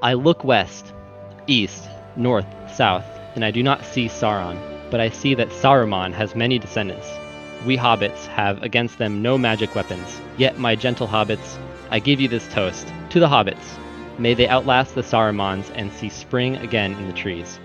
I look west, east, north, south, and I do not see Sauron, but I see that Saruman has many descendants. We hobbits have against them no magic weapons. Yet, my gentle hobbits, I give you this toast to the hobbits. May they outlast the Sarumans and see spring again in the trees.